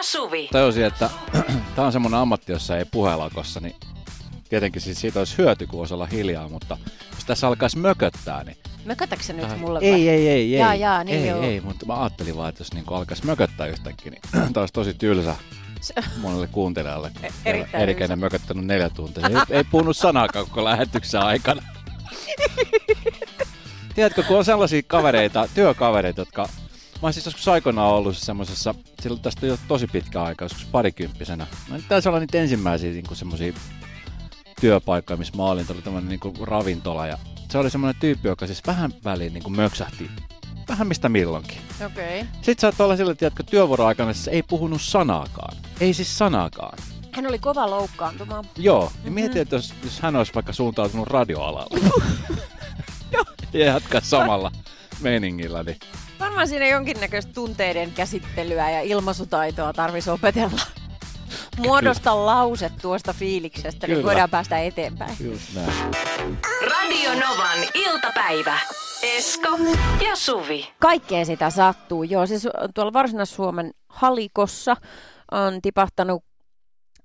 ja Suvi. Tajusin, että tämä on semmoinen ammatti, jossa ei puhelakossa, niin tietenkin siis siitä olisi hyöty, kun voisi olla hiljaa, mutta jos tässä alkaisi mököttää, niin... Mökötätkö sä nyt Tähän- mulle ei, vai? ei, ei, ei, Jaa, jaa, niin ei, joo. ei, mutta mä ajattelin vaan, että jos niin alkaisi mököttää yhtäkkiä, niin tämä olisi tosi tylsä Se- monelle kuuntelijalle. E- erittäin Erikäinen mököttänyt neljä tuntia. Ei, ei puhunut sanaakaan koko lähetyksen aikana. Tiedätkö, kun on sellaisia kavereita, työkavereita, jotka... Mä oon siis joskus aikoinaan ollut semmoisessa, silloin tästä jo tosi pitkä aika, joskus parikymppisenä. Mä nyt taisi olla niitä ensimmäisiä niin semmoisia työpaikkoja, missä mä olin. Tämä oli tämmöinen niin ravintola ja se oli semmoinen tyyppi, joka siis vähän väliin niin möksähti. Vähän mistä milloinkin. Okei. Okay. Sitten saattaa olla sillä, että työvuoroaikana se ei puhunut sanaakaan. Ei siis sanaakaan. Hän oli kova loukkaantumaan. Joo, niin Mhm. mietin, että jos, jos hän olisi vaikka suuntautunut radioalalle ja jatkaa samalla meiningillä, niin Varmaan siinä jonkinnäköistä tunteiden käsittelyä ja ilmaisutaitoa tarvitsisi opetella. Muodosta lause tuosta fiiliksestä, niin Kyllä. voidaan päästä eteenpäin. just näin. Radio Novan iltapäivä. Esko ja Suvi. Kaikkea sitä sattuu. Joo, siis tuolla Varsinais-Suomen halikossa on tipahtanut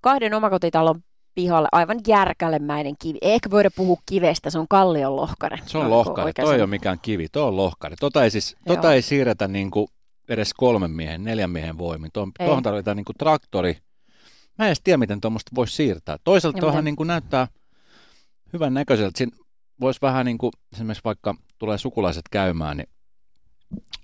kahden omakotitalon pihalle aivan järkälemäinen kivi. Eikä voida puhua kivestä, se on kallion lohkare. Se on lohkare, oikein toi ei ole mikään kivi, toi on lohkare. Tota ei, siis, Joo. tota ei siirretä niinku edes kolmen miehen, neljän miehen voimin. Tuohon, tuohon tarvitaan niinku traktori. Mä en edes tiedä, miten tuommoista voisi siirtää. Toisaalta tuohan miten? niinku näyttää hyvän näköiseltä. Siinä voisi vähän niin kuin, esimerkiksi vaikka tulee sukulaiset käymään, niin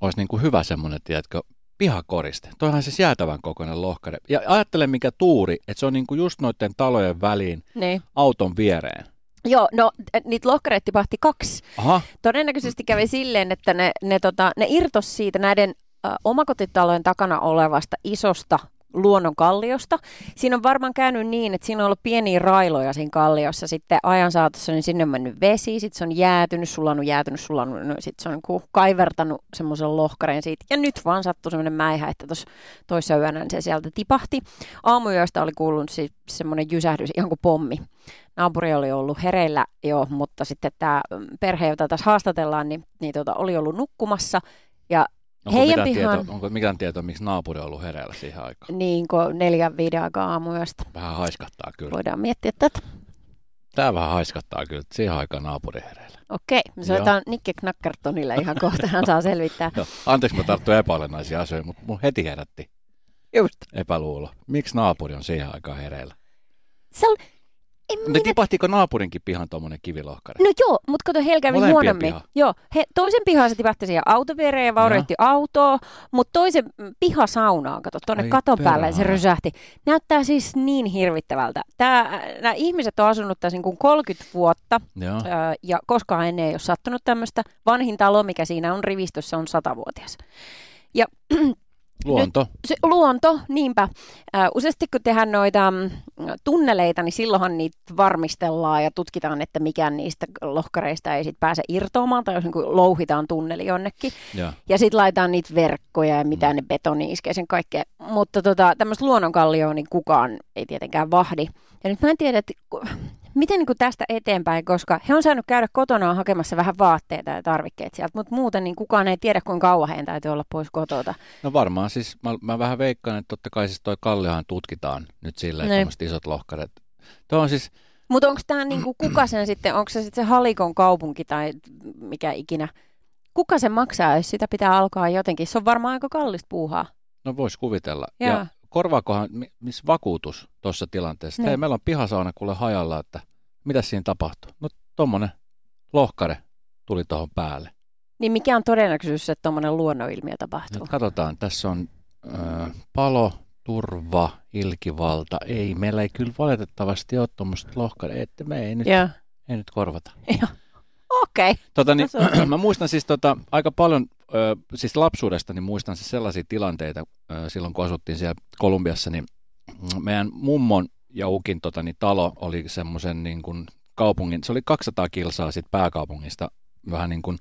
olisi niin kuin hyvä semmoinen, tiedätkö, pihakoriste. Toihan siis jäätävän kokoinen lohkare. Ja ajattele mikä tuuri, että se on niin kuin just noiden talojen väliin Niin. auton viereen. Joo, no niitä lohkareita tipahti kaksi. Aha, Todennäköisesti kävi silleen, että ne, ne, tota, ne irtos siitä näiden ä, omakotitalojen takana olevasta isosta luonnonkalliosta. Siinä on varmaan käynyt niin, että siinä on ollut pieniä railoja siinä kalliossa. Sitten ajan saatossa niin sinne on mennyt vesi, sitten se on jäätynyt, sulannut, jäätynyt, sulannut. No, sitten se on niinku kaivertanut semmoisen lohkareen siitä. Ja nyt vaan sattui semmoinen mäihä, että tuossa toissa yönä niin se sieltä tipahti. Aamuyöstä oli kuulunut siis semmoinen jysähdys, ihan kuin pommi. Naapuri oli ollut hereillä jo, mutta sitten tämä perhe, jota tässä haastatellaan, niin, niin tota, oli ollut nukkumassa. Ja onko, Heidän mitään pihaan- tietoa, onko mitään tietoa, miksi naapuri on ollut hereillä siihen aikaan? niin kuin neljän, viiden aikaa aamuyöstä. Vähän haiskattaa kyllä. Voidaan miettiä tätä. Tää vähän haiskattaa kyllä, että siihen aikaan naapuri hereillä. Okei, me soitetaan Nikke Knackertonille ihan kohta, hän saa selvittää. Joo, anteeksi, mä tarttuin epäolennaisia asioita, mutta mun heti herätti Just. epäluulo. Miksi naapuri on siihen aikaan hereillä? Se on, en Mutta minä... tipahtiko naapurinkin pihan tuommoinen kivilohkare? No joo, mutta kato, heillä kävi Molempien huonommin. piha. Joo, he, toisen pihan se tipahti siihen autoviereen ja vaurioitti autoa, mutta toisen piha saunaan, kato, tuonne Ai katon päälle ja se rysähti. Näyttää siis niin hirvittävältä. Nämä ihmiset on asunut tässä niin kuin 30 vuotta Joo. Öö, ja koskaan ennen ei ole sattunut tämmöistä. Vanhin talo, mikä siinä on rivistössä, on satavuotias. Ja Luonto. se luonto, niinpä. Äh, useasti kun tehdään noita mm, tunneleita, niin silloinhan niitä varmistellaan ja tutkitaan, että mikään niistä lohkareista ei sit pääse irtoamaan tai jos niin louhitaan tunneli jonnekin. Joo. Ja sitten laitetaan niitä verkkoja ja mitä ne betoni iskee sen kaikkea. Mutta tota, tämmöistä luonnonkallioa niin kukaan ei tietenkään vahdi. Ja nyt mä en tiedä, että miten niin kuin tästä eteenpäin, koska he on saanut käydä kotonaan hakemassa vähän vaatteita ja tarvikkeet sieltä, mutta muuten niin kukaan ei tiedä, kuinka kauan heidän täytyy olla pois kotota. No varmaan siis, mä, mä vähän veikkaan, että totta kai siis toi kalliohan tutkitaan nyt silleen, että Niin. tämmöiset isot lohkaret. Tuo on siis, Mutta onko tämä niinku, kuka sen sitten, onko se sitten se Halikon kaupunki tai mikä ikinä, kuka sen maksaa, jos sitä pitää alkaa jotenkin? Se on varmaan aika kallista puuhaa. no vois kuvitella. Joo. Ja korvaakohan, mi- missä vakuutus tuossa tilanteessa? Niin. Hei, meillä on pihasauna kuule hajalla, että mitä siinä tapahtuu? No tommonen lohkare tuli tuohon päälle. Niin mikä on todennäköisyys, että tuommoinen luonnonilmiö tapahtuu? Nyt katsotaan, tässä on ö, palo, turva, ilkivalta. Ei, meillä ei kyllä valitettavasti ole tuommoista lohkare, että me ei nyt, Joo. ei nyt korvata. Okei. Tota, niin, No mä muistan siis tota, aika paljon, ö, siis lapsuudesta, niin muistan siis sellaisia tilanteita ö, silloin, kun asuttiin siellä Kolumbiassa, niin meidän mummon ja ukin tota, niin talo oli semmoisen niin kuin kaupungin, se oli 200 kilsaa sit pääkaupungista, vähän niin kuin,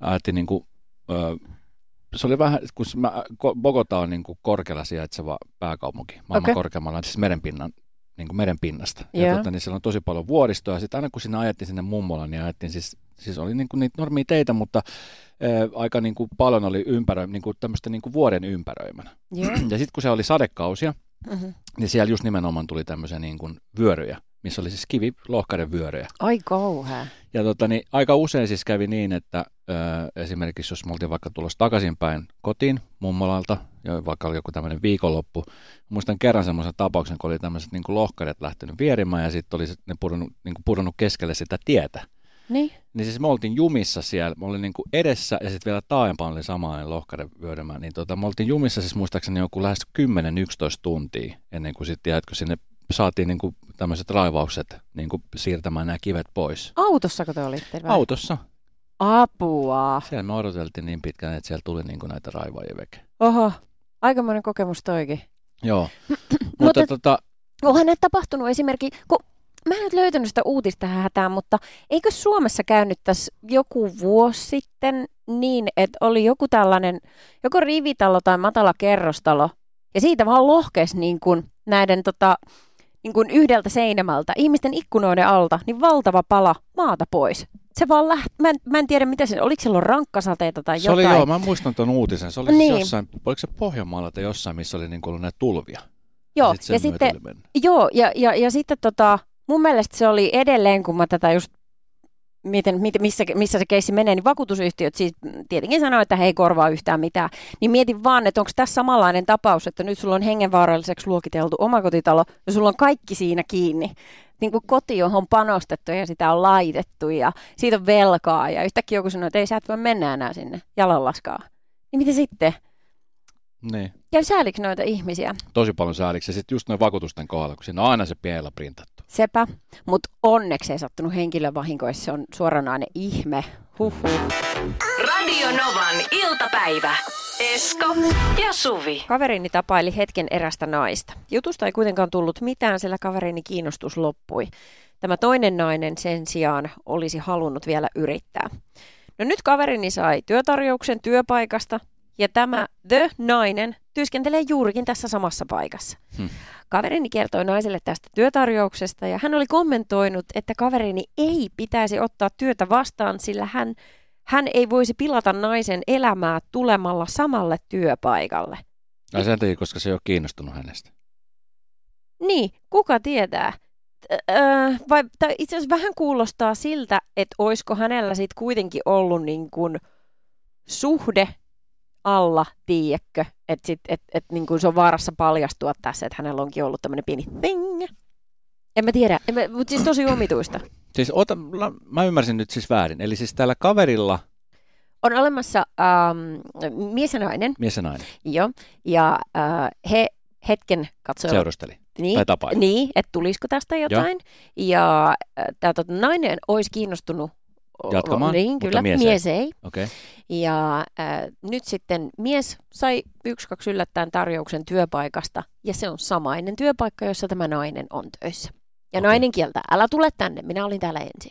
ajattelin niin kuin, ö, se oli vähän, kun mä, Bogota on niin kuin korkealla sijaitseva pääkaupunki, maailman okay. korkeammalla, siis merenpinnan, niin kuin merenpinnasta. Joo. Ja tota, niin siellä on tosi paljon vuoristoa, ja sitten aina kun sinne ajettiin sinne mummola, niin ajettiin siis siis oli niin kuin niitä normia teitä, mutta ää, aika niin kuin paljon oli ympäröi, niin kuin tämmöistä niin kuin vuoden ympäröimänä. Joo. Ja sitten kun se oli sadekausia, Mm-hmm. niin siellä just nimenomaan tuli tämmöisiä niin kuin vyöryjä, missä oli siis kivilohkaiden vyöryjä. Ai kauhea. Ja tota, niin aika usein siis kävi niin, että ö, esimerkiksi jos me oltiin vaikka tulossa takaisinpäin kotiin mummolalta, ja vaikka oli joku tämmöinen viikonloppu, muistan kerran semmoisen tapauksen, kun oli tämmöiset niin kuin lohkaret lähtenyt vierimään ja sitten oli ne pudonnut, niin pudonnut keskelle sitä tietä. Niin. Niin siis me oltiin jumissa siellä, mä olin niin kuin edessä ja sitten vielä taaempaan oli samainen lohkare vyörimään, niin tota, me oltiin jumissa siis muistaakseni joku lähes 10-11 tuntia ennen kuin sitten, tiedätkö, sinne saatiin niin kuin tämmöiset raivaukset niin kuin siirtämään nämä kivet pois. Autossako te olitte? Vai? Autossa. Apua. Siellä me odoteltiin niin pitkään, että siellä tuli niin kuin näitä raivaajia veke. Oho, aikamoinen kokemus toikin. Joo. Mutta Mutta tota, Onhan näitä tapahtunut esimerkiksi, kun mä en nyt löytänyt sitä uutista hätään, mutta eikö Suomessa käynyt tässä joku vuosi sitten niin, että oli joku tällainen, joko rivitalo tai matala kerrostalo, ja siitä vaan lohkesi niin kuin näiden tota, niin kuin yhdeltä seinämältä, ihmisten ikkunoiden alta, niin valtava pala maata pois. Se vaan lähti, mä en, mä en tiedä mitä se, oliko silloin rankkasateita tai se jotain. oli joo, mä muistan tuon uutisen. Se oli Niin. niin. jossain, oliko se Pohjanmaalla tai jossain, missä oli niin kuin näitä tulvia. Joo, ja sitten oli mennyt. Joo, ja, ja, ja sitten tota, mun mielestä se oli edelleen, kun mä tätä just miten, missä, missä se keissi menee, niin vakuutusyhtiöt siis tietenkin sanoo, että he ei korvaa yhtään mitään. Niin mietin vaan, että onko tässä samanlainen tapaus, että nyt sulla on hengenvaaralliseksi luokiteltu omakotitalo ja sulla on kaikki siinä kiinni. Niin kuin koti, johon on panostettu ja sitä on laitettu ja siitä on velkaa ja yhtäkkiä joku sanoo, että ei sä et voi mennä enää sinne jalanlaskaa. Niin mitä sitten? Niin. Ja säälikö noita ihmisiä? Tosi paljon sääliksi. Ja sitten just noin vakuutusten kohdalla, kun siinä on aina se pienellä printattu. Sepä, mutta onneksi ei sattunut henkilövahinkoissa, se on suoranainen ihme. Huhhuh. Radio Novan iltapäivä. Esko ja Suvi. Kaverini tapaili hetken erästä naista. Jutusta ei kuitenkaan tullut mitään, sillä kaverini kiinnostus loppui. Tämä toinen nainen sen sijaan olisi halunnut vielä yrittää. No nyt kaverini sai työtarjouksen työpaikasta ja tämä The nainen työskentelee juurikin tässä samassa paikassa. Hmm. Kaverini kertoi naiselle tästä työtarjouksesta ja hän oli kommentoinut, että kaverini ei pitäisi ottaa työtä vastaan, sillä hän, hän ei voisi pilata naisen elämää tulemalla samalle työpaikalle. Ja sen takia, koska se ei ole kiinnostunut hänestä. Niin, kuka tietää? Öö, vai, tai itse asiassa vähän kuulostaa siltä, että olisiko hänellä sitten kuitenkin ollut niin kuin suhde alla, tiedätkö, että sit, et, et niin kuin se on vaarassa paljastua tässä, että hänellä onkin ollut tämmöinen pieni thing. En mä tiedä, en mä, mutta siis tosi omituista. Siis ota, mä ymmärsin nyt siis väärin. Eli siis tällä kaverilla, On olemassa ähm, mies ja nainen, mies ja nainen, jo, ja äh, he hetken katsoivat seurusteli. niin, tai tapaili. Niin, että tulisiko tästä jotain. Ja äh, tämä tota, nainen olisi kiinnostunut Jatkamaan, Niin, mutta kyllä, mies mies, ei. ei. Okay. Ja äh, nyt sitten mies sai yksi kaksi yllättäen tarjouksen työpaikasta, ja se on samainen työpaikka, jossa tämä nainen on töissä. Ja Okei. nainen kieltää, älä tule tänne, minä olin täällä ensin.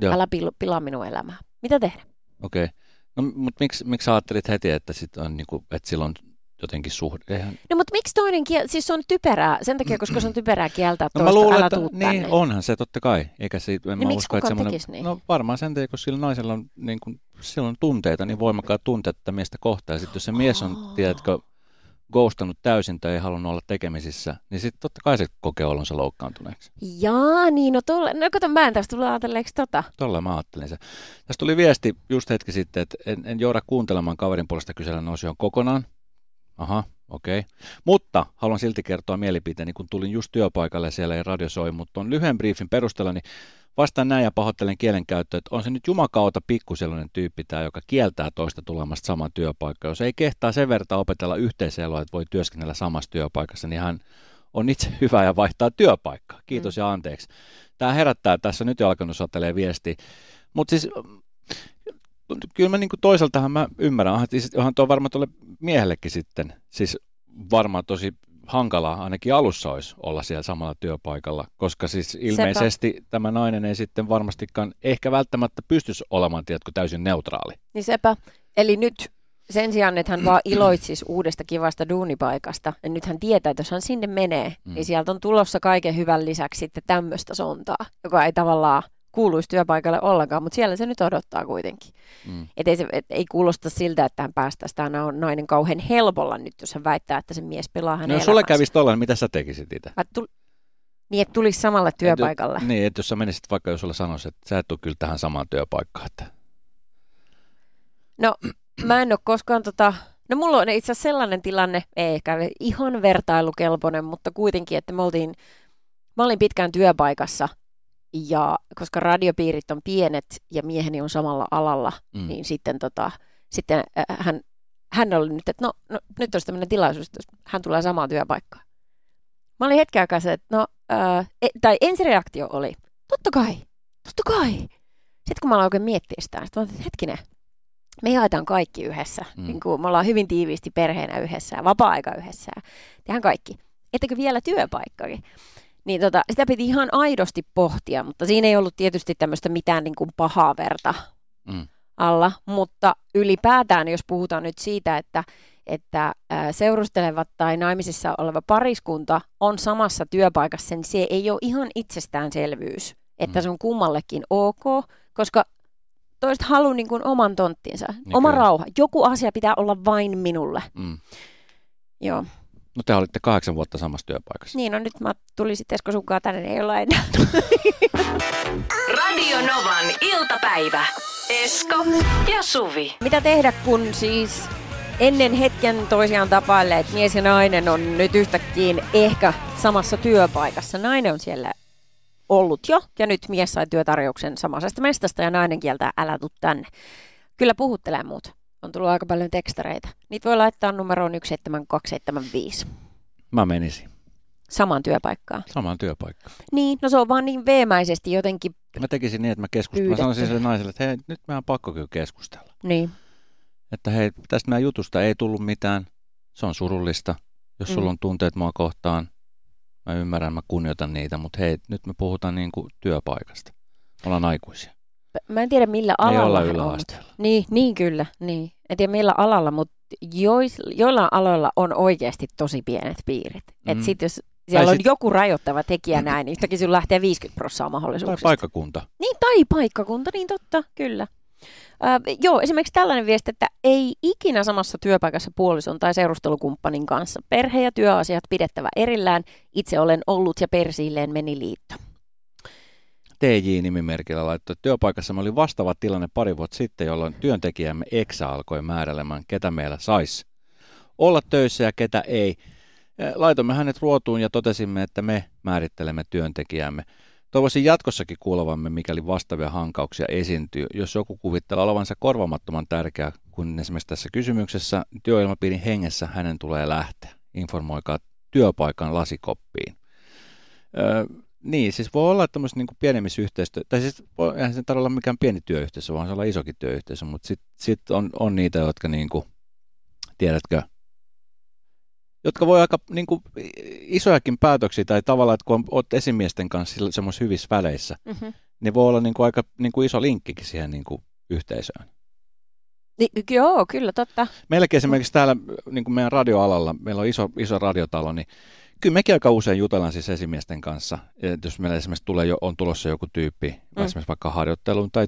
Joo. Älä pil- pilaa minun elämää. Mitä tehdä? Okei. Okay. No, mutta miksi, miksi ajattelit heti, että, sit on, niinku, että sillä on jotenkin suhde? Eihän... No mutta miksi toinen kiel... Siis se on typerää, sen takia, koska se on typerää kieltää No toista, mä luulen, että niin tänne. onhan se totta kai. Eikä se, en mä miksi usko, että semmoinen, niin? No varmaan sen takia, kun sillä naisella on, niin kuin, sillä on tunteita, niin voimakkaat tunteet tätä miestä kohtaan. Ja sitten jos se mies on, Oh. tiedätkö, ghostannut täysin tai ei halunnut olla tekemisissä, niin sitten totta kai se kokee olonsa loukkaantuneeksi. Jaa, niin no tolle... No kato, mä en tästä tullut ajatelleeksi tota. Tolla mä ajattelin se. Tästä tuli viesti just hetki sitten, että en, en jouda kuuntelemaan kaverin puolesta kysellä osion kokonaan. Aha, okei. Okay. Mutta haluan silti kertoa mielipiteeni, kun tulin just työpaikalle siellä ei radio soi, mutta on lyhyen briefin perusteella, niin vastaan näin ja pahoittelen kielenkäyttöä, että on se nyt jumakauta pikkusellainen tyyppi tämä, joka kieltää toista tulemasta saman työpaikkaan. Jos ei kehtaa sen verran opetella yhteiseloa, että voi työskennellä samassa työpaikassa, niin hän on itse hyvä ja vaihtaa työpaikkaa. Kiitos mm. ja anteeksi. Tämä herättää tässä, nyt jo alkanut satelee viesti. Mutta siis kyllä mä niinku toisaaltahan mä ymmärrän, onhan, siis, onhan tuo varmaan tuolle miehellekin sitten, siis varmaan tosi hankalaa ainakin alussa olisi olla siellä samalla työpaikalla, koska siis ilmeisesti Sepä. tämä nainen ei sitten varmastikaan ehkä välttämättä pystyisi olemaan, tiedätkö, täysin neutraali. Niin sepä. Eli nyt sen sijaan, että hän vaan iloitsisi uudesta kivasta duunipaikasta, ja nyt hän tietää, että jos hän sinne menee, mm. niin sieltä on tulossa kaiken hyvän lisäksi sitten tämmöistä sontaa, joka ei tavallaan kuuluisi työpaikalle ollenkaan, mutta siellä se nyt odottaa kuitenkin. Mm. Et ei, se, et ei kuulosta siltä, että hän päästäisi tämä on nainen kauhean helpolla nyt, jos hän väittää, että se mies pelaa hänen No jos sulle kävisi tollainen, mitä sä tekisit itse? Tul... Niin, että tulisi samalle työpaikalle. Et, niin, että jos sä menisit vaikka, jos sulle sanoisi, että sä et tule kyllä tähän samaan työpaikkaan, että No, mä en ole koskaan tota... No mulla on itse asiassa sellainen tilanne, ei ehkä ihan vertailukelpoinen, mutta kuitenkin, että me oltiin, mä olin pitkään työpaikassa ja koska radiopiirit on pienet ja mieheni on samalla alalla, mm. niin sitten, tota, sitten äh, hän, hän oli nyt, että no, no nyt olisi tämmöinen tilaisuus, että hän tulee samaan työpaikkaan. Mä olin hetken aikaa se, että no, äh, e, tai ensireaktio oli, totta kai, totta kai. Sitten kun mä aloin oikein miettiä sitä, sitten mä olin, että hetkinen, me jaetaan kaikki yhdessä. Mm. Niin kuin me ollaan hyvin tiiviisti perheenä yhdessä ja vapaa-aika yhdessä. ja Tehdään kaikki. Ettäkö vielä työpaikkakin? Niin tota, sitä piti ihan aidosti pohtia, mutta siinä ei ollut tietysti tämmöistä mitään niin kuin pahaa verta Mm. alla. Mutta ylipäätään, jos puhutaan nyt siitä, että, että seurustelevat tai naimisissa oleva pariskunta on samassa työpaikassa, niin se ei ole ihan itsestäänselvyys, että Mm. se on kummallekin ok, koska toiset haluaa niin kuin oman tonttinsa, Niin oma kyllä. rauha. Joku asia pitää olla vain minulle. Mm. Joo. No te olitte kahdeksan vuotta samassa työpaikassa. Niin, no nyt mä tulin sitten Esko sunkaan tänne, ei olla enää. Radio Novan iltapäivä. Esko ja Suvi. Mitä tehdä, kun siis ennen hetken toisiaan tapailleet mies ja nainen on nyt yhtäkkiä ehkä samassa työpaikassa. Nainen on siellä ollut jo, ja nyt mies sai työtarjouksen samaisesta mestasta, ja nainen kieltää, älä tuu tänne. Kyllä puhuttelee muut. On tullut aika paljon tekstareita. Niitä voi laittaa numeroon 17275. Mä menisin Samaan työpaikkaan. samaan työpaikkaan. Niin, no se on vaan niin veemäisesti jotenkin. Mä tekisin niin, että mä keskustelin. Mä sanoisin sille naiselle, että hei, nyt meidän on pakko kyllä keskustella. Niin. Että hei, tästä meidän jutusta ei tullut mitään. Se on surullista. Jos Mm. sulla on tunteet mua kohtaan, mä ymmärrän, mä kunnioitan niitä, mutta hei, nyt me puhutaan niin kuin työpaikasta. Me ollaan aikuisia. Mä en tiedä millä Me ei alalla olla on, yläasteella. Niin, niin kyllä. Niin. En tiedä millä alalla, mutta jois, joillain aloilla on oikeasti tosi pienet piirit. Mm. Mm. Et sit jos siellä on sit- joku rajoittava tekijä näin, niin yhtäkkiä sinulla lähtee 50 prosenttia Tai mahdollisuuksista. paikkakunta. Niin, tai paikkakunta, niin totta, kyllä. Äh, joo, esimerkiksi tällainen viesti, että ei ikinä samassa työpaikassa puolison tai seurustelukumppanin kanssa. Perhe- ja työasiat pidettävä erillään. Itse olen ollut ja persiilleen meni liitto. TJ-nimimerkillä laittoi, että työpaikassa oli vastaava tilanne pari vuotta sitten, jolloin työntekijämme Exa alkoi määräilemään, ketä meillä saisi olla töissä ja ketä ei. Laitoimme hänet ruotuun ja totesimme, että me määrittelemme työntekijämme. Toivoisin jatkossakin kuulevamme, mikäli vastaavia hankauksia esiintyy. Jos joku kuvittelee olevansa korvamattoman tärkeä, kun esimerkiksi tässä kysymyksessä työilmapiirin hengessä hänen tulee lähteä. Informoikaa työpaikan lasikoppiin. Niin, siis voi olla tämmöistä niin pienemmissä yhteistyö, tai siis voi, eihän se tarvitse olla mikään pieni työyhteisö, vaan se olla isokin työyhteisö, mutta sitten sit on, on niitä, jotka niin kuin, tiedätkö, jotka voi aika niin kuin, isojakin päätöksiä, tai tavallaan, että kun on- oot esimiesten kanssa semmoisissa hyvissä väleissä, Mm-hmm. niin voi olla niin kuin, aika niin kuin iso linkkikin siihen niin kuin, yhteisöön. Niin, joo, kyllä, totta. Meilläkin esimerkiksi täällä niin kuin meidän radioalalla, meillä on iso, iso radiotalo, niin kyllä mekin aika usein jutellaan siis esimiesten kanssa. Et jos meillä esimerkiksi tulee jo, on tulossa joku tyyppi, mm. Esimerkiksi vaikka harjoitteluun tai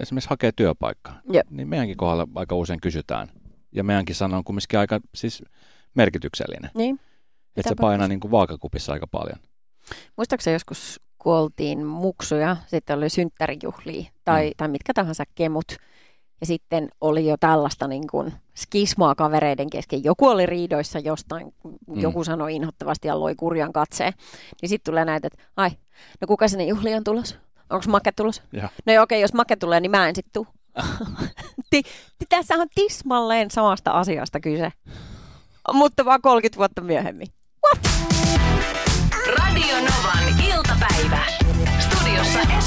esimerkiksi hakee työpaikkaa, Jep. niin meidänkin kohdalla aika usein kysytään. Ja meidänkin sana on kumminkin aika siis merkityksellinen. Niin. Että se painaa niin kuin vaakakupissa aika paljon. Muistaakseni joskus kuoltiin muksuja, sitten oli synttärijuhlia tai, mm. tai mitkä tahansa kemut. Ja sitten oli jo tällaista niin kuin skismaa kavereiden kesken. Joku oli riidoissa jostain, Mm. mm. joku sanoi inhottavasti ja loi kurjan katseen. Niin sitten tulee näitä, että ai, no kuka sinne juhliin on tulossa? Onko Make tulossa? Ja. No okei, jos Make tulee, niin mä en sitten tuu. Tässä on tismalleen samasta asiasta kyse. Mutta vaan 30 vuotta myöhemmin. Radio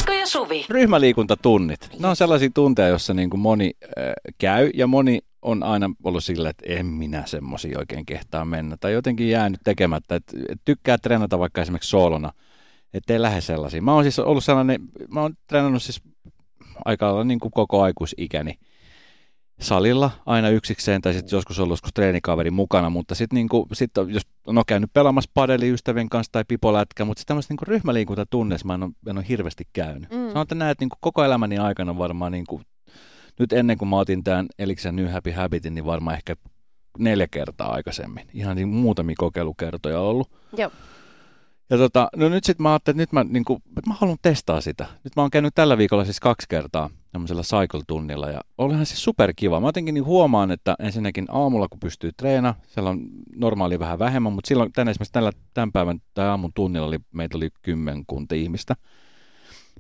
Esko ja Suvi. Ryhmäliikuntatunnit. Ne on sellaisia tunteja, joissa niin kuin moni äh, käy ja moni on aina ollut sillä, että en minä semmoisia oikein kehtaa mennä. Tai jotenkin jäänyt tekemättä, että et tykkää treenata vaikka esimerkiksi soolona, ettei lähde sellaisiin. Mä oon siis ollut sellainen, mä oon treenannut siis aika lailla niin kuin koko aikuisikäni. Salilla aina yksikseen tai sitten joskus ollut joskus treenikaveri mukana, mutta sitten niinku, sit jos on käynyt pelaamassa padeli ystävien kanssa tai pipolätkä, mutta sitten tämmöistä niinku ryhmäliikuntatunneissa mä en ole, en ole hirveästi käynyt. Mm. Sanon, että näet niinku koko elämäni aikana varmaan niinku, nyt ennen kuin mä otin tämän Elixir New Happy Habitin, niin varmaan ehkä neljä kertaa aikaisemmin. Ihan niin muutamia kokeilukertoja ollut. Joo. Ja tota, no nyt sitten mä ajattelin, että nyt mä, niin kuin, että mä haluan testaa sitä. Nyt mä oon käynyt tällä viikolla siis kaksi kertaa tämmöisellä cycle-tunnilla ja olihan se superkiva. Mä jotenkin niin huomaan, että ensinnäkin aamulla kun pystyy treena, siellä on normaali vähän vähemmän, mutta silloin tänne esimerkiksi tällä, tämän päivän tai aamun tunnilla oli, meitä oli kymmenkunta ihmistä.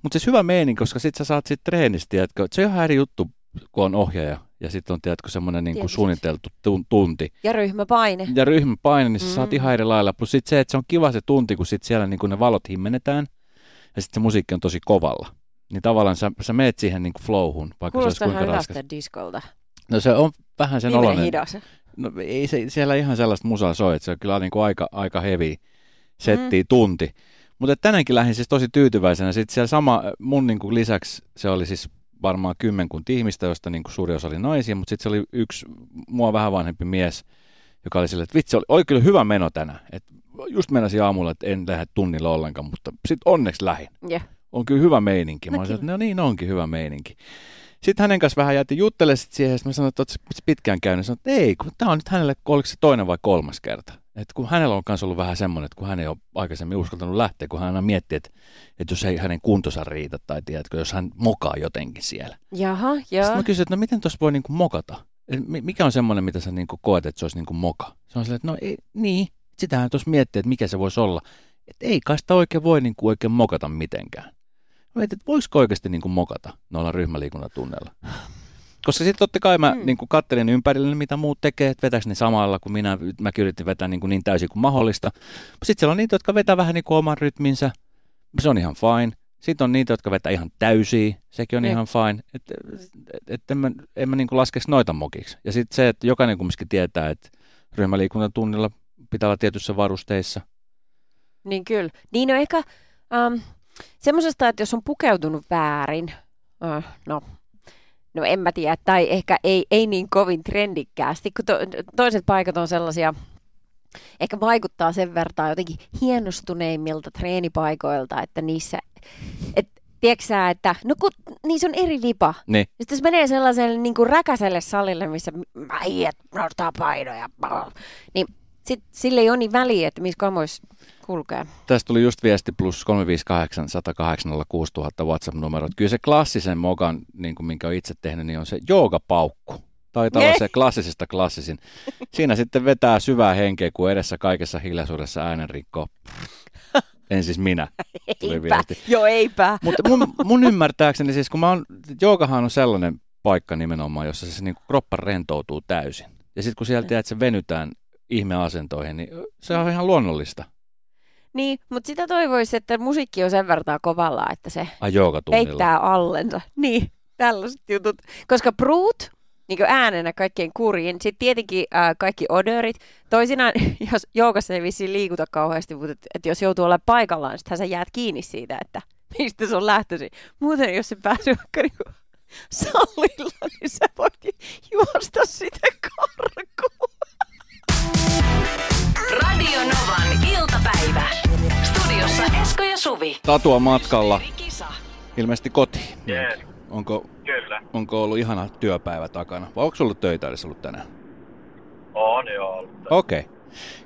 Mutta siis hyvä meini, koska sit sä saat sit treenistä, että se on ihan eri juttu, kun on ohjaaja ja sitten on tiedätkö semmoinen niin kuin suunniteltu tunti. Ja ryhmäpaine. Ja ryhmäpaine, niin sä mm. saat ihan eri lailla. Plus sitten se, että se on kiva se tunti, kun sit siellä niin kuin ne valot himmenetään ja sitten se musiikki on tosi kovalla. Niin tavallaan sä, sä meet siihen niin kuin flowhun, vaikka Kuulostaa se olisi kuinka raskas. diskolta. No se on vähän sen Niin oloinen. hidas. No ei se, siellä ihan sellaista musaa soi, että se on kyllä niin kuin aika, aika heavy setti mm. tunti. Mutta tänäänkin lähdin siis tosi tyytyväisenä. Sitten siellä sama, mun niin kuin lisäksi se oli siis varmaan kymmenkunta ihmistä, joista niin kuin suuri osa oli naisia, mutta sitten se oli yksi mua vähän vanhempi mies, joka oli silleen, että vitsi, oli, oli kyllä hyvä meno tänään. Et just menasin aamulla, että en lähde tunnilla ollenkaan, mutta sitten onneksi lähin. Yeah. On kyllä hyvä meininki. Mä No olisin, että kyllä. no niin onkin hyvä meininki. Sitten hänen kanssa vähän jäätiin juttelemaan sit siihen, ja mä sanoin, että sä pitkään käynyt. Sanoin, että ei, kun tämä on nyt hänelle, oliko se toinen vai kolmas kerta. Et kun hänellä on myös ollut vähän semmoinen, että kun hän ei ole aikaisemmin uskaltanut lähteä, kun hän aina miettii, että, että jos ei hänen kuntonsa riitä, tai tiedätkö, jos hän mokaa jotenkin siellä. Jaha, joo. Sitten mä kysyin, että no miten tuossa voi niinku mokata? Mikä on semmoinen, mitä sä niinku koet, että se olisi niinku moka? Se on silleen, että no ei, niin, sitähän tuossa miettii, että mikä se voisi olla. Että ei kai sitä oikein voi niinku oikein mokata mitenkään. Mä mietin, että voisiko oikeasti niinku mokata noilla ryhmäliikuntatunneilla. Koska sitten totta kai mä Mm. niin kattelin ympärille, mitä muut tekee, että vetäks ne samalla, kun minä, mä yritin vetää niin, kuin niin täysin kuin mahdollista. Sitten siellä on niitä, jotka vetää vähän niin kuin oman rytminsä, se on ihan fine. Sitten on niitä, jotka vetää ihan täysiä, sekin on Niin. ihan fine. Että et, et en mä, en mä niin kuin laskeks noita mokiksi. Ja sitten se, että jokainen kumminkin tietää, että ryhmäliikuntatunnilla pitää olla tietyissä varusteissa. Niin kyllä. Niin no ehkä um, semmoisesta, että jos on pukeutunut väärin, uh, no, no en mä tiedä, tai ehkä ei, ei niin kovin trendikkäästi, kun to, toiset paikat on sellaisia, ehkä vaikuttaa sen verran jotenkin hienostuneemmilta treenipaikoilta, että niissä, et, tiedätkö että no kun niissä on eri vipa. Niin. Sitten jos menee sellaiselle niin kuin räkäiselle salille, missä äijät nostaa painoja, niin sit, sille ei ole niin väliä, että missä kamoissa kulkee. Tästä tuli just viesti plus 358 108 6000 WhatsApp-numerot. Kyllä se klassisen mokan, niin kuin minkä olen itse tehnyt, niin on se joogapaukku. Taitaa olla se klassisesta klassisin. Siinä sitten vetää syvää henkeä, kun edessä kaikessa hiljaisuudessa äänen rikkoo. En siis minä. Eipä. Joo, eipä. Mutta mun, mun ymmärtääkseni siis, kun mä oon, joogahan on sellainen paikka nimenomaan, jossa se niin kroppa rentoutuu täysin. Ja sitten kun sieltä että se venytään ihmeasentoihin, niin se on ihan luonnollista. Niin, mutta sitä toivoisi, että musiikki on sen verran kovalla, että se Ai peittää allensa. Niin, tällaiset jutut. Koska Brute, niin äänenä kaikkein kurjin, sitten tietenkin äh, kaikki odorit. Toisinaan, jos joukassa ei vissiin liikuta kauheasti, mutta et, et jos joutuu olla paikallaan, niin sittenhän sä jäät kiinni siitä, että mistä se on lähtöisin. Muuten jos se pääsee vaikka niinku salilla, niin sä voit juosta sitä karkuun. Radio Novan iltapäivä. Studiossa Esko ja Suvi. Tatua matkalla ilmeisesti kotiin. Jees, Onko, kyllä. onko ollut ihana työpäivä takana? Vai onko sulla töitä edes ollut tänään? On jo ollut. Okei. Okay.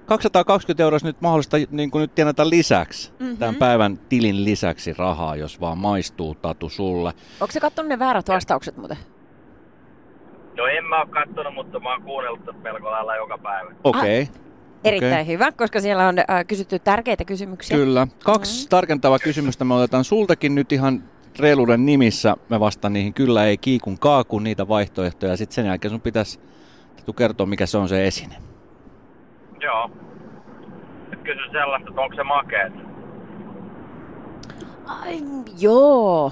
220 euroa nyt mahdollista niin kuin nyt tienata lisäksi, Mhm. mm-hmm. tämän päivän tilin lisäksi rahaa, jos vaan maistuu Tatu sulle. Onko se katsonut ne väärät vastaukset muuten? No en mä oo kattonut, mutta mä oon kuunnellut tätä melko lailla joka päivä. Okei, okay. Erittäin hyvä, koska siellä on äh, kysytty tärkeitä kysymyksiä. kyllä. Kaksi tarkentavaa kysymystä me otetaan sultakin nyt ihan reiluuden nimissä. Mä vastaan niihin kyllä, ei, kiikun, kaakun, niitä vaihtoehtoja. Sitten sen jälkeen sun pitäisi kertoa, mikä se on se esine. Joo. Nyt kysyn sellaista, että onko se makeet? Ai, joo.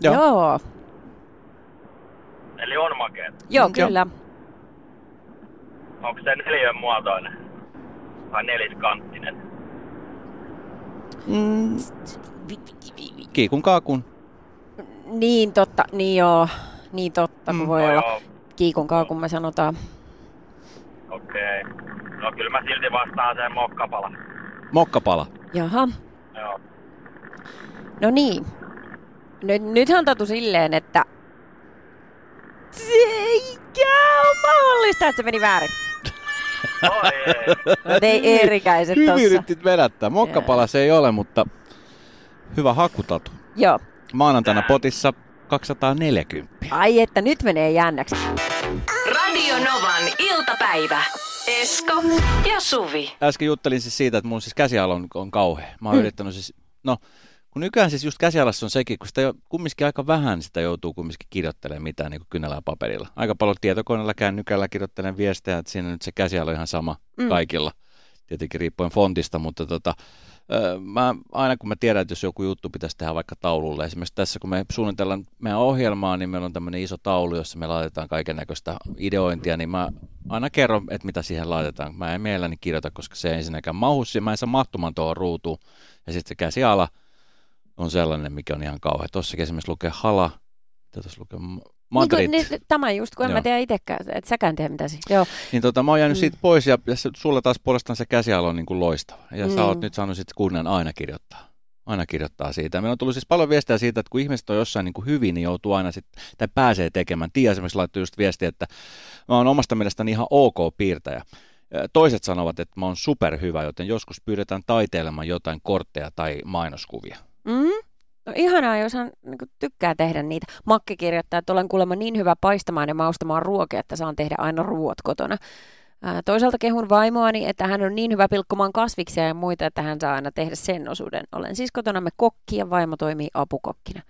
Joo. Joo, Eli on makeet. joo Mm, joo. Onko se neljön muotoinen? Vai neliskanttinen? Mm. Kiikun, kaakun. Niin totta, niin joo. Niin totta, kun Mm. voi No olla. joo. Tiikon kaa, kun me sanotaan. Okei. No kyllä mä silti vastaan sen mokkapala. Mokkapala. Jaha. Joo. No niin. Nyt, nythän tatu silleen, että... Se eikä ole mahdollista, että se meni väärin. Oi ei. No ei erikäiset Hyvin tossa. yritit vedättää. Mokkapala se ei ole, mutta hyvä hakutatu. Joo. Maanantaina potissa 240. Ai että nyt menee jännäksi. Radio Novan iltapäivä. Esko ja Suvi. Äsken juttelin siis siitä, että mun siis käsiala on, on kauhea. Mä oon mm. yrittänyt siis, no kun nykyään siis just käsialassa on sekin, kun sitä kumminkin aika vähän sitä joutuu kumminkin kirjoittelemaan mitään niin kuin kynällä ja paperilla. Aika paljon tietokoneella kännykällä kirjoittelen viestejä, että siinä nyt se käsiala on ihan sama mm. kaikilla. Tietenkin riippuen fontista, mutta tota, mä, aina kun mä tiedän, että jos joku juttu pitäisi tehdä vaikka taululle, esimerkiksi tässä kun me suunnitellaan meidän ohjelmaa, niin meillä on tämmöinen iso taulu, jossa me laitetaan kaiken näköistä ideointia, niin mä aina kerron, että mitä siihen laitetaan. Mä en mielelläni kirjoita, koska se ei ensinnäkään mahu, mä en saa mahtumaan tuohon ruutuun. Ja sitten se käsiala on sellainen, mikä on ihan kauhea. Tossakin esimerkiksi lukee hala, mitä tuossa lukee, M- Madrid. Niin, kuin, niin, tämä just, kun en Joo. mä tiedä itsekään, että säkään tiedä mitä siinä. Joo. Niin tota, mä oon jäänyt Mm. siitä pois ja, ja sulla taas puolestaan se käsiala on niin kuin loistava. Ja mm. sä oot nyt saanut sitten kunnian aina kirjoittaa. Aina kirjoittaa siitä. Meillä on tullut siis paljon viestejä siitä, että kun ihmiset on jossain niin kuin hyvin, niin joutuu aina sitten, tai pääsee tekemään. Tiia esimerkiksi laittoi just viestiä, että mä oon omasta mielestäni ihan ok piirtäjä. Toiset sanovat, että mä oon superhyvä, joten joskus pyydetään taiteilemaan jotain kortteja tai mainoskuvia. Mm? No ihanaa, jos hän niin tykkää tehdä niitä. Makke kirjoittaa, että olen kuulemma niin hyvä paistamaan ja maustamaan ruokia, että saan tehdä aina ruuat kotona. Ää, toisaalta kehun vaimoani, että hän on niin hyvä pilkkomaan kasviksia ja muita, että hän saa aina tehdä sen osuuden. Olen siis kotonamme kokki ja vaimo toimii apukokkina.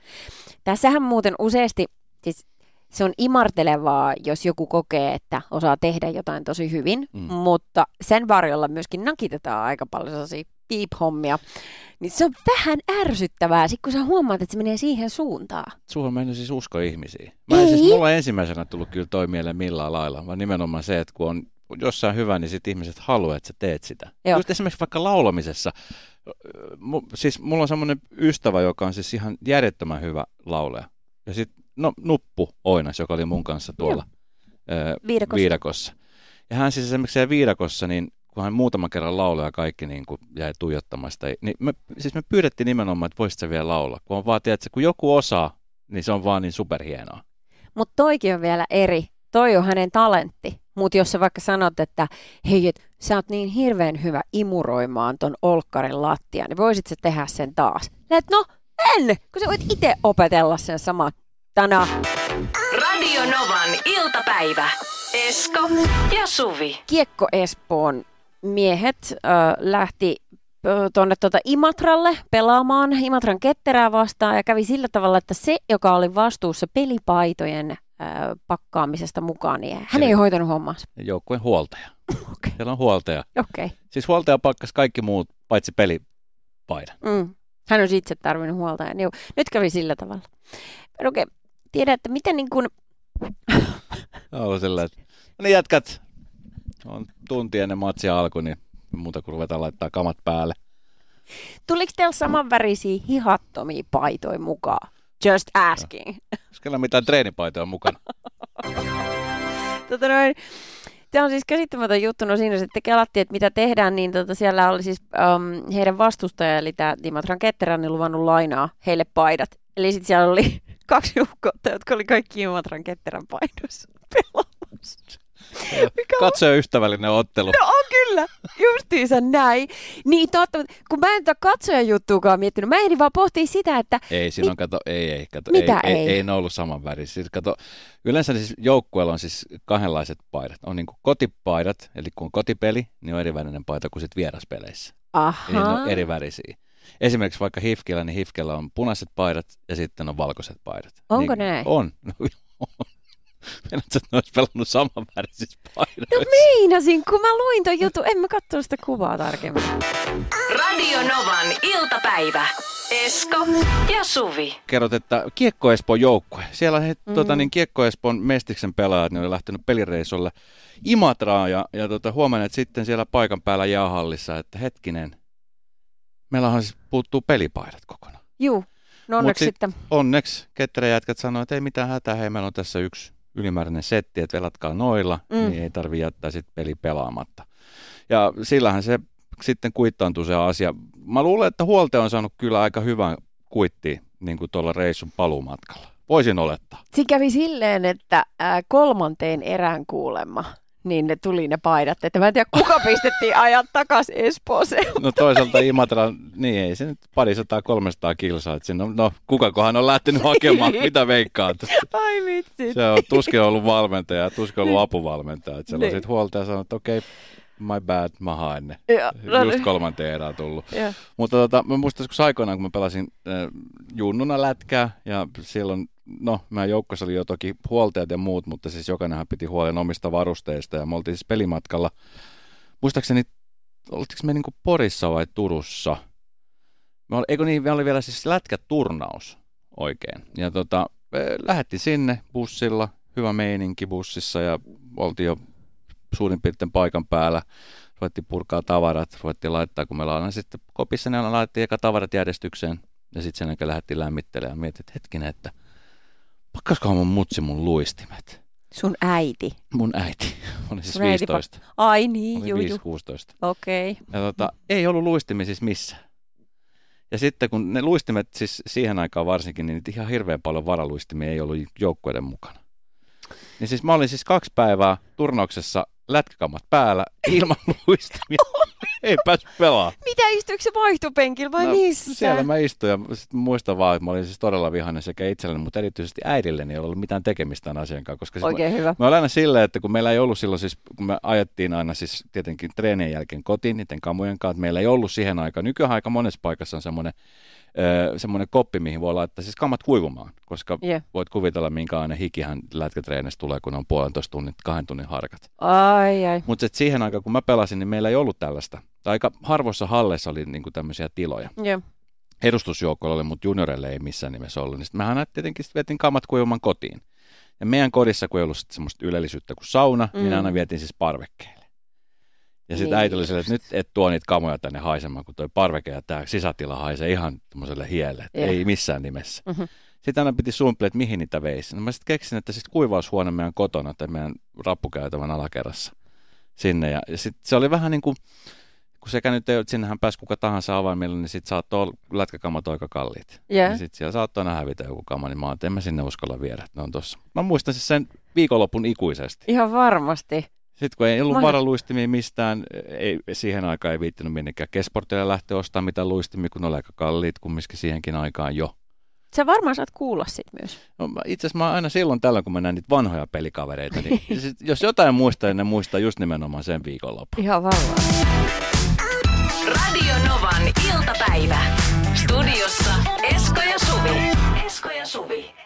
Tässähän muuten useasti, siis se on imartelevaa, jos joku kokee, että osaa tehdä jotain tosi hyvin, mm. mutta sen varjolla myöskin nakitetaan aika paljon sellaisia piip-hommia. Niin se on vähän ärsyttävää, sit kun sä huomaat, että se menee siihen suuntaan. Sulla on mennyt siis usko ihmisiin. Mä en Ei. siis, mulla on ensimmäisenä tullut kyllä toi mieleen millään lailla, vaan nimenomaan se, että kun on jossain hyvä, niin sit ihmiset haluaa, että sä teet sitä. Joo. Just esimerkiksi vaikka laulamisessa. Mu, siis mulla on semmoinen ystävä, joka on siis ihan järjettömän hyvä laulaja. Ja sitten no, Nuppu Oinas, joka oli mun kanssa tuolla ö, Viidakossa. viidakossa. Ja hän siis esimerkiksi siellä viidakossa, niin kun hän muutaman kerran lauloi ja kaikki niin kuin jäi tuijottamasta, niin me, siis me pyydettiin nimenomaan, että voisit sä vielä laulaa. Kun on vaan, tiedätkö, kun joku osaa, niin se on vaan niin superhienoa. Mutta toikin on vielä eri. Toi on hänen talentti. Mutta jos sä vaikka sanot, että hei, et, sä oot niin hirveän hyvä imuroimaan ton olkkarin lattia, niin voisit sä tehdä sen taas? Et no, en, kun sä voit itse opetella sen samatana. Radio Novan iltapäivä. Esko ja Suvi. Kiekko Espoon miehet äh, lähti tuonne tuota Imatralle pelaamaan Imatran ketterää vastaan ja kävi sillä tavalla, että se, joka oli vastuussa pelipaitojen äh, pakkaamisesta mukaan, niin hän Eli- ei hoitanut hommaansa. Joukkueen huoltaja. Okei. Siellä on huoltaja. Okay. Siis huoltaja pakkas kaikki muut, paitsi pelipaidan. Mm. Hän olisi itse tarvinnut huoltajan. Joo, nyt kävi sillä tavalla. Okei, okay. tiedä, että miten niin kuin... Silleen, että no niin jätkät, on tunti ennen matsia alku, niin muuta kuin ruvetaan laittaa kamat päälle. Tuliko teillä samanvärisiä hihattomia paitoja mukaan? Just asking. Koska mitään treenipaitoja mukana. tota noin, Tämä on siis käsittämätön juttu, no siinä sitten kelattiin, että mitä tehdään, niin tota siellä oli siis um, heidän vastustaja, eli tämä Dimatran Ketterän, niin luvannut lainaa heille paidat. Eli sitten siellä oli kaksi joukkoa, jotka oli kaikki Dimatran Ketterän paidoissa pelaamassa. Katsoja ystävällinen ottelu. No on kyllä, justiinsa näin. Niin totta, kun mä en tätä katsojan juttuukaan miettinyt, mä ehdin vaan pohtia sitä, että Ei, siinä on, kato, ei, ei, kato, Mitä ei, ei? ei, ei ne ollut saman värisiä. Siis, kato, yleensä siis joukkueella on siis kahdenlaiset paidat. On niin kotipaidat, eli kun on kotipeli, niin on eri värinen paita kuin sit vieraspeleissä. Eli ne aha, on eri värisiä. Esimerkiksi vaikka Hifkillä, niin Hifkellä on punaiset paidat ja sitten on valkoiset paidat. Onko niin, näin? On. No, on. Meinaatko, että ne olisi pelannut saman värisissä paidoissa? no meinasin, kun mä luin ton jutun, en mä katsonut sitä kuvaa tarkemmin. Radio Novan iltapäivä. Esko ja Suvi. kerrot, että Kiekko Espoon joukkue. Siellä he, Mm. mm. tota, niin Kiekko Espoon mestiksen pelaajat, ne oli lähtenyt pelireissulle Imatraan ja, ja tota, huomanneet sitten siellä paikan päällä jäähallissa, että hetkinen, meillähän siis puuttuu pelipaidat kokonaan. Juu, no onneksi sit- sitten. Onneksi ketterä jätkät sanoivat, että ei mitään hätää, hei meillä on tässä yksi, ylimääräinen setti, että velatkaa noilla, Mm. niin ei tarvi jättää sitten peli pelaamatta. Ja sillähän se sitten kuittaantuu se asia. Mä luulen, että huoltaja on saanut kyllä aika hyvän kuitti niin kuin tuolla reissun paluumatkalla. Voisin olettaa. Siinä kävi silleen, että kolmanteen erään kuulemma, niin ne tuli ne paidat. Että mä en tiedä, kuka pistettiin ajat takaisin Espooseen. No toisaalta Imatra, niin ei se nyt pari sataa, 300 kilsaa. Että on, no kukakohan on lähtenyt hakemaan, mitä veikkaat. Ai vitsi. Se on tuskin ollut valmentaja ja tuskin ollut apuvalmentaja. Että siellä on Niin. sitten huoltaja sanonut, että okei, okay, my bad, mä haen ne. Ja, no Just niin. kolmanteen erään tullut. Ja. Mutta tota, mä muistan joskus aikoinaan, kun mä pelasin äh, junnuna lätkää ja silloin, no mä joukkossa oli jo toki huoltajat ja muut, mutta siis jokainenhan piti huolen omista varusteista ja me oltiin siis pelimatkalla. Muistaakseni, oltiinko me niinku Porissa vai Turussa? Me oli, eikö niin, me oli vielä siis lätkäturnaus oikein. Ja tota, me lähdettiin sinne bussilla, hyvä meininki bussissa ja oltiin jo suurin piirtein paikan päällä ruvettiin purkaa tavarat, ruvettiin laittaa, kun meillä on sitten kopissa, ne laitettiin eka tavarat järjestykseen ja sitten sen jälkeen lähdettiin lämmittelemään ja mietin, että hetkinen, että pakkaskohan mun mutsi mun luistimet. Sun äiti. Mun äiti oli siis Sun äiti 15. Ai niin, Oli juu, 5, juu. 16. Okei. Ja tota, ei ollut luistimia siis missään. Ja sitten kun ne luistimet siis siihen aikaan varsinkin, niin ihan hirveän paljon varaluistimia ei ollut joukkueiden mukana. Niin siis mä olin siis kaksi päivää turnauksessa lätkäkammat päällä ilman luistimia. ei päässyt pelaamaan. Mitä istuiko se vaihtopenkillä vai No, missä? Siellä mä istuin ja sit muistan vaan, että mä olin siis todella vihainen sekä itselleni, mutta erityisesti äidilleni ei ollut mitään tekemistä tämän asian kanssa. Koska siis Oikein hyvä. Mä olen aina silleen, että kun meillä ei ollut silloin siis, kun me ajettiin aina siis tietenkin treenien jälkeen kotiin niiden kamujen kanssa, että meillä ei ollut siihen aikaan, nykyään aika monessa paikassa on semmoinen, öö, semmoinen koppi, mihin voi laittaa siis kamat kuivumaan, koska Yeah. voit kuvitella, minkälainen hikihän lätkätreenistä tulee, kun on puolentoista tunnin, kahden tunnin harkat. Ai ai. Mutta siihen aikaan, kun mä pelasin, niin meillä ei ollut tällaista. Aika harvoissa halleissa oli niinku tämmöisiä tiloja. Joo. Edustusjoukkoilla oli, mutta junioreille ei missään nimessä ollut. Niin sit mähän tietenkin sit vietin kamat kuivumaan kotiin. Ja meidän kodissa, kun ei ollut semmoista ylellisyyttä kuin sauna, mm. Mm. niin aina vietiin siis parvekkeelle. Ja sitten Ei äiti oli silleen, että nyt et tuo niitä kamoja tänne haisemaan, kun toi parveke ja tämä sisätila haisee ihan tämmöiselle hielle. Joo. Ei missään nimessä. Mhm. Sitten aina piti suunnitella, että mihin niitä veisi. No mä sitten keksin, että sitten kuivaushuone meidän kotona tai meidän rappukäytävän alakerrassa sinne. Ja, ja sitten se oli vähän niin kuin, kun sekä nyt ei, sinnehän pääsi kuka tahansa avaimella, niin sitten saattoi olla lätkäkamat aika kalliit. Yeah. Ja sitten siellä saattoi aina hävitä joku kama, niin mä ajattelin, en mä sinne uskalla viedä, että ne on tossa. Mä muistan siis sen viikonlopun ikuisesti. Ihan varmasti. Sitten kun ei ollut Mahdoton- varaluistimia mistään, ei, siihen aikaan ei viittinyt minnekään kesportille lähteä ostamaan mitään luistimia, kun ne oli aika kalliit kumminkin siihenkin aikaan jo. Sä varmaan saat kuulla sit myös. No, itse asiassa mä aina silloin tällöin, kun mä näen niitä vanhoja pelikavereita, niin sit, jos jotain muistaa, niin ne muistaa just nimenomaan sen viikonlopun. Ihan varmaan. Radio Novan iltapäivä. Studiossa Esko ja Suvi. Esko ja Suvi.